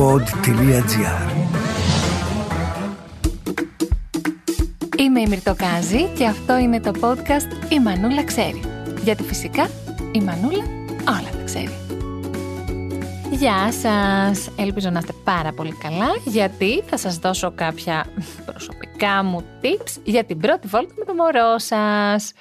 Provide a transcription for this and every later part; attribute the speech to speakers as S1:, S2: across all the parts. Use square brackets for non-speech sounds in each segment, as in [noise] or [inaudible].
S1: pod.gr
S2: Είμαι η Μυρτοκάζη και αυτό είναι το podcast «Η Μανούλα ξέρει». Γιατί φυσικά η Μανούλα όλα τα ξέρει. Γεια σας! Ελπίζω να είστε πάρα πολύ καλά γιατί θα σας δώσω κάποια προσωπικά μου tips για την πρώτη βόλτα με το μωρό σας.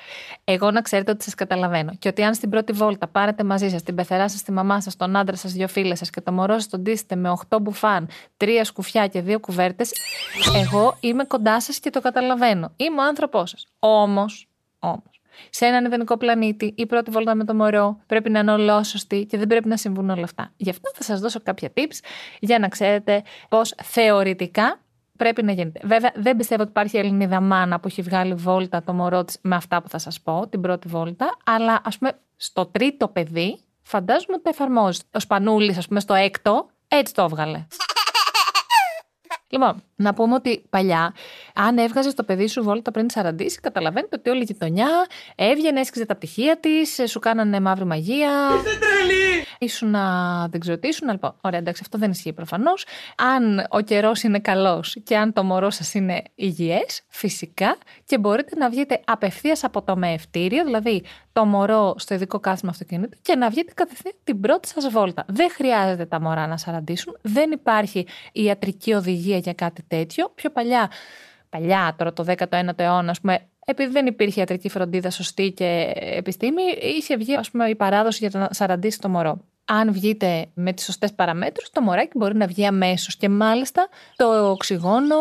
S2: Εγώ να ξέρετε ότι σας καταλαβαίνω και ότι αν στην πρώτη βόλτα πάρετε μαζί σας την πεθερά σας, τη μαμά σας, τον άντρα σας, δύο φίλες σας και το μωρό σας τον ντύσετε με 8 μπουφάν, τρία σκουφιά και δύο κουβέρτες, εγώ είμαι κοντά σας και το καταλαβαίνω. Είμαι ο άνθρωπός σας. Όμως, όμως, σε έναν ιδανικό πλανήτη, η πρώτη βόλτα με το μωρό πρέπει να είναι ολόσωστη και δεν πρέπει να συμβούν όλα αυτά. Γι' αυτό θα σας δώσω κάποια tips για να ξέρετε πώς θεωρητικά πρέπει να γίνεται. Βέβαια, δεν πιστεύω ότι υπάρχει Ελληνίδα μάνα που έχει βγάλει βόλτα το μωρό της με αυτά που θα σας πω, την πρώτη βόλτα, αλλά ας πούμε στο τρίτο παιδί φαντάζομαι ότι το εφαρμόζει. Ο Σπανούλης, ας πούμε, στο έκτο, έτσι το έβγαλε. Λοιπόν, να πούμε ότι παλιά, αν έβγαζες το παιδί σου βόλτα πριν 40, καταλαβαίνετε ότι όλη η γειτονιά έβγαινε, έσκυζε τα πτυχία της, σου κάνανε μαύρη μαγεία. Είστε τρελή! Ήσουν να δεν ξέρω τι ήσουν. Λοιπόν, ωραία, εντάξει, αυτό δεν ισχύει προφανώς. Αν ο καιρός είναι καλός και αν το μωρό σας είναι υγιές, φυσικά και μπορείτε να βγείτε απευθείας από το μεευτήριο, δηλαδή το μωρό στο ειδικό κάθισμα αυτοκίνητο και να βγείτε κατευθείαν την πρώτη σας βόλτα. Δεν χρειάζεται τα μωρά να σαραντήσουν, δεν υπάρχει ιατρική οδηγία για κάτι τέτοιο. Πιο παλιά, παλιά τώρα το 19ο αιώνα, ας πούμε, επειδή δεν υπήρχε ιατρική φροντίδα σωστή και επιστήμη, είχε βγει ας πούμε, η παράδοση για να σαραντήσει το μωρό. Αν βγείτε με τις σωστές παραμέτρους, το μωράκι μπορεί να βγει αμέσως και μάλιστα το οξυγόνο,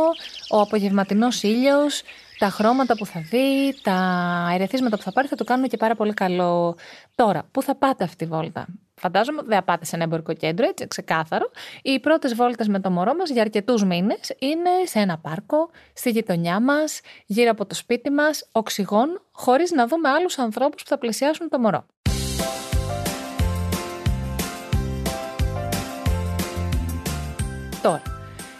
S2: ο απογευματινός ήλιος, τα χρώματα που θα δει, τα ερεθίσματα που θα πάρει θα το κάνουν και πάρα πολύ καλό. Τώρα, πού θα πάτε αυτή τη βόλτα; Φαντάζομαι δεν θα πάτε σε ένα εμπορικό κέντρο, έτσι ξεκάθαρο. Οι πρώτες βόλτες με το μωρό μας για αρκετούς μήνες είναι σε ένα πάρκο, στη γειτονιά μας, γύρω από το σπίτι μας, οξυγόν, χωρίς να δούμε άλλους ανθρώπους που θα πλησιάσουν το μωρό. Τώρα,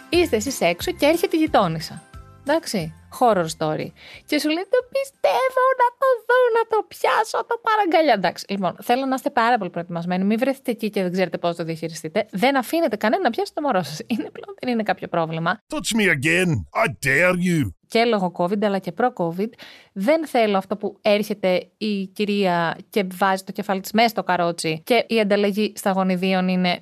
S2: είστε εσείς έξω και έρχεται η γειτόνισσα. Εντάξει horror story. Και σου λέει το πιστεύω να το δω, να το πιάσω, το παραγκαλιά. Εντάξει, λοιπόν, θέλω να είστε πάρα πολύ προετοιμασμένοι. Μην βρεθείτε εκεί και δεν ξέρετε πώς το διαχειριστείτε. Δεν αφήνετε κανένα να πιάσει το μωρό σας. Είναι πλέον, δεν είναι κάποιο πρόβλημα.
S3: Touch me again. I dare you.
S2: Και λόγω COVID αλλά και προ-COVID, δεν θέλω αυτό που έρχεται η κυρία και βάζει το κεφάλι της μέσα στο καρότσι και η ανταλλαγή στα γονιδίων είναι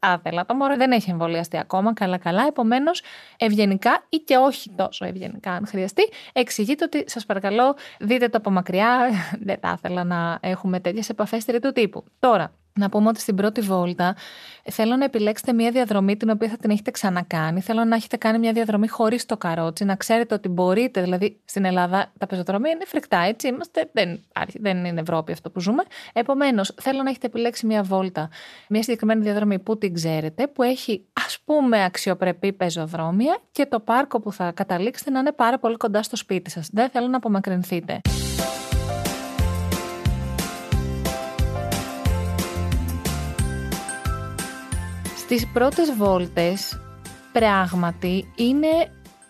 S2: άθελα. Το μωρό δεν έχει εμβολιαστεί ακόμα καλά-καλά. Επομένως, ευγενικά ή και όχι τόσο ευγενικά, αν χρειαστεί, εξηγείτε ότι σας παρακαλώ, δείτε το από μακριά. [laughs] δεν θα ήθελα να έχουμε τέτοιες επαφές τρίτου τύπου. Τώρα, να πούμε ότι στην πρώτη βόλτα θέλω να επιλέξετε μια διαδρομή την οποία θα την έχετε ξανακάνει. Θέλω να έχετε κάνει μια διαδρομή χωρίς το καρότσι, να ξέρετε ότι μπορείτε. Δηλαδή στην Ελλάδα τα πεζοδρομία είναι φρικτά, έτσι. Είμαστε, δεν, δεν είναι Ευρώπη αυτό που ζούμε. Επομένως, θέλω να έχετε επιλέξει μια βόλτα, μια συγκεκριμένη διαδρομή που την ξέρετε, που έχει ας πούμε αξιοπρεπή πεζοδρόμια και το πάρκο που θα καταλήξετε να είναι πάρα πολύ κοντά στο σπίτι σας. Δεν θέλω να απομακρυνθείτε. Στις πρώτες βόλτες πράγματι είναι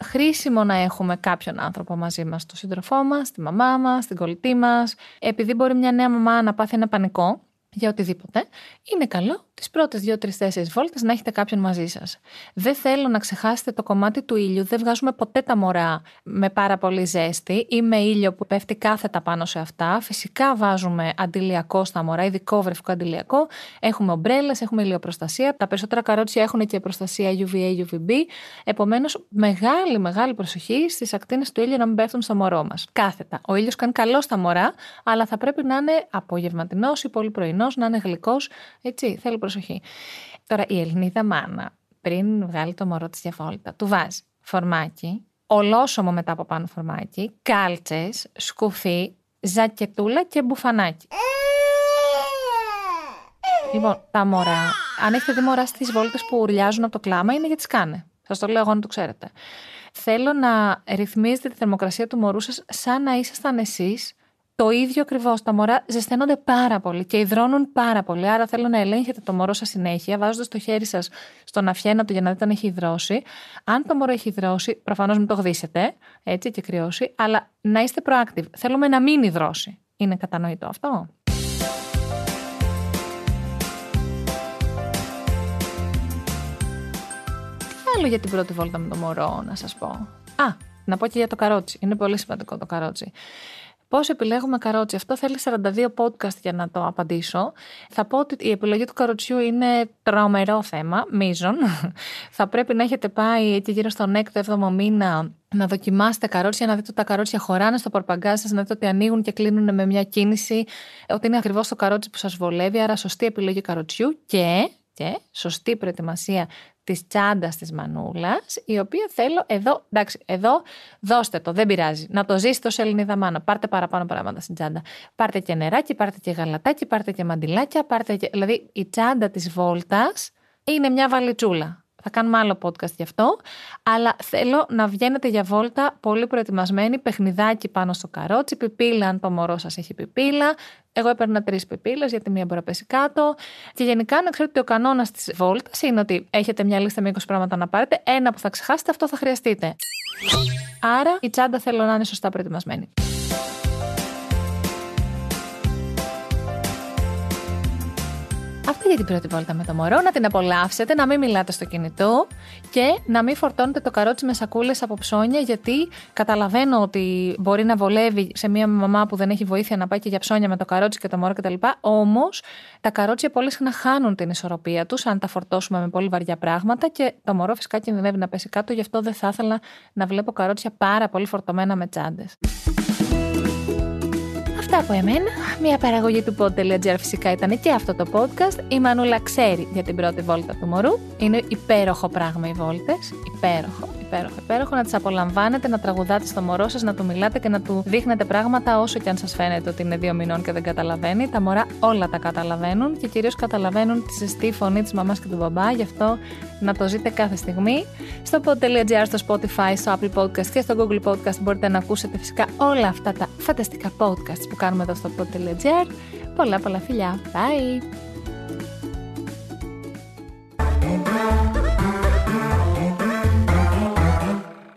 S2: χρήσιμο να έχουμε κάποιον άνθρωπο μαζί μας, τον σύντροφό μας, τη μαμά μας, την κολλητή μας. Επειδή μπορεί μια νέα μαμά να πάθει ένα πανικό για οτιδήποτε, είναι καλό τις πρώτες δύο, τρει, τέσσερι βόλτες να έχετε κάποιον μαζί σας. Δεν θέλω να ξεχάσετε το κομμάτι του ήλιου. Δεν βγάζουμε ποτέ τα μωρά με πάρα πολύ ζέστη ή με ήλιο που πέφτει κάθετα πάνω σε αυτά. Φυσικά βάζουμε αντιλιακό στα μωρά, ειδικό βρεφικό αντιλιακό. Έχουμε ομπρέλες, έχουμε ηλιοπροστασία. Τα περισσότερα καρότσια έχουν και προστασία UVA, UVB. Επομένως, μεγάλη, μεγάλη προσοχή στις ακτίνες του ήλιου να μην πέφτουν στο μωρό μας. Κάθετα. Ο ήλιος κάνει καλό στα μωρά, αλλά θα πρέπει να είναι απογευματινό ή πολύ πρωινός, να είναι γλυκός. Έτσι, θέλει προσοχή. Τώρα, η Ελληνίδα μάνα, πριν βγάλει το μωρό της διαβόλτα, του βάζει φορμάκι, ολόσωμο μετά από πάνω φορμάκι, κάλτσες, σκουφί, ζακετούλα και μπουφανάκι. Λοιπόν, τα μωρά, αν έχετε δει μωρά στις βόλτες που ουρλιάζουν από το κλάμα, είναι γιατί σκάνε. Σας το λέω εγώ να το ξέρετε. Θέλω να ρυθμίζετε τη θερμοκρασία του μωρού σας σαν να ήσασταν εσείς το ίδιο ακριβώς. Τα μωρά ζεσταίνονται πάρα πολύ και υδρώνουν πάρα πολύ. Άρα θέλω να ελέγχετε το μωρό σας συνέχεια, βάζοντας το χέρι σας στον αφιένατο για να δείτε αν έχει υδρώσει. Αν το μωρό έχει υδρώσει, προφανώς μην το γδίσετε έτσι και κρυώσει, αλλά να είστε proactive. Θέλουμε να μην υδρώσει. Είναι κατανοητό αυτό; άλλο για την πρώτη βόλτα με το μωρό, να σας πω; Α, να πω και για το καρότσι. Είναι πολύ σημαντικό το καρότσι. Πώς επιλέγουμε καρότσι, αυτό θέλει 42 podcast για να το απαντήσω. Θα πω ότι η επιλογή του καροτσιού είναι τρομερό θέμα, μείζον. [laughs] Θα πρέπει να έχετε πάει εκεί γύρω στον 6ο-7ο μήνα να δοκιμάσετε καρότσια, να δείτε ότι τα καρότσια χωράνε στο πορπαγκάζ σας, να δείτε ότι ανοίγουν και κλείνουν με μια κίνηση, ότι είναι ακριβώς το καρότσι που σας βολεύει. Άρα, σωστή επιλογή καροτσιού και, και σωστή προετοιμασία της τσάντας της μανούλας, η οποία θέλω εδώ, εντάξει, εδώ δώστε το, δεν πειράζει. Να το ζήσετε ω Ελληνίδα μάνα. Πάρτε παραπάνω πράγματα στην τσάντα. Πάρτε και νεράκι, πάρτε και γαλατάκι, πάρτε και μαντιλάκια, πάρτε και... Δηλαδή η τσάντα της βόλτας είναι μια βαλιτσούλα. Θα κάνουμε άλλο podcast γι' αυτό. Αλλά θέλω να βγαίνετε για βόλτα πολύ προετοιμασμένοι, παιχνιδάκι πάνω στο καρότσι, πιπίλα αν το μωρό σας έχει πιπίλα. Εγώ έπαιρνα τρεις πιπίλες, γιατί μία μπορεί να πέσει κάτω. Και γενικά να ξέρετε ότι ο κανόνας της βόλτας είναι ότι έχετε μια λίστα με 20 πράγματα να πάρετε. Ένα που θα ξεχάσετε, αυτό θα χρειαστείτε. Άρα η τσάντα θέλω να είναι σωστά προετοιμασμένη. Αυτή για την πρώτη βόλτα με το μωρό, να την απολαύσετε, να μην μιλάτε στο κινητό και να μην φορτώνετε το καρότσι με σακούλες από ψώνια, γιατί καταλαβαίνω ότι μπορεί να βολεύει σε μια μαμά που δεν έχει βοήθεια να πάει και για ψώνια με το καρότσι και το μωρό κτλ. Όμως τα καρότσια πολύ συχνά χάνουν την ισορροπία τους αν τα φορτώσουμε με πολύ βαριά πράγματα και το μωρό φυσικά κινδυνεύει να πέσει κάτω. Γι' αυτό δεν θα ήθελα να βλέπω καρότσια πάρα πολύ φορτωμένα με τσάντε. Αυτά από εμένα. Μια παραγωγή του pod.gr φυσικά ήταν και αυτό το podcast. Η Μανούλα ξέρει για την πρώτη βόλτα του μωρού. Είναι υπέροχο πράγμα οι βόλτες. Υπέροχο, υπέροχο, υπέροχο. Να τις απολαμβάνετε, να τραγουδάτε στο μωρό σας, να του μιλάτε και να του δείχνετε πράγματα όσο και αν σας φαίνεται ότι είναι δύο μηνών και δεν καταλαβαίνει. Τα μωρά όλα τα καταλαβαίνουν και κυρίως καταλαβαίνουν τη ζεστή φωνή της μαμάς και του μπαμπά. Γι' αυτό να το ζείτε κάθε στιγμή. Στο pod.gr, στο Spotify, στο Apple Podcast και στο Google Podcast μπορείτε να ακούσετε φυσικά όλα αυτά τα φανταστικά podcasts που κάνουμε εδώ στο pod.gr. Πολλά πολλά φιλιά. Bye!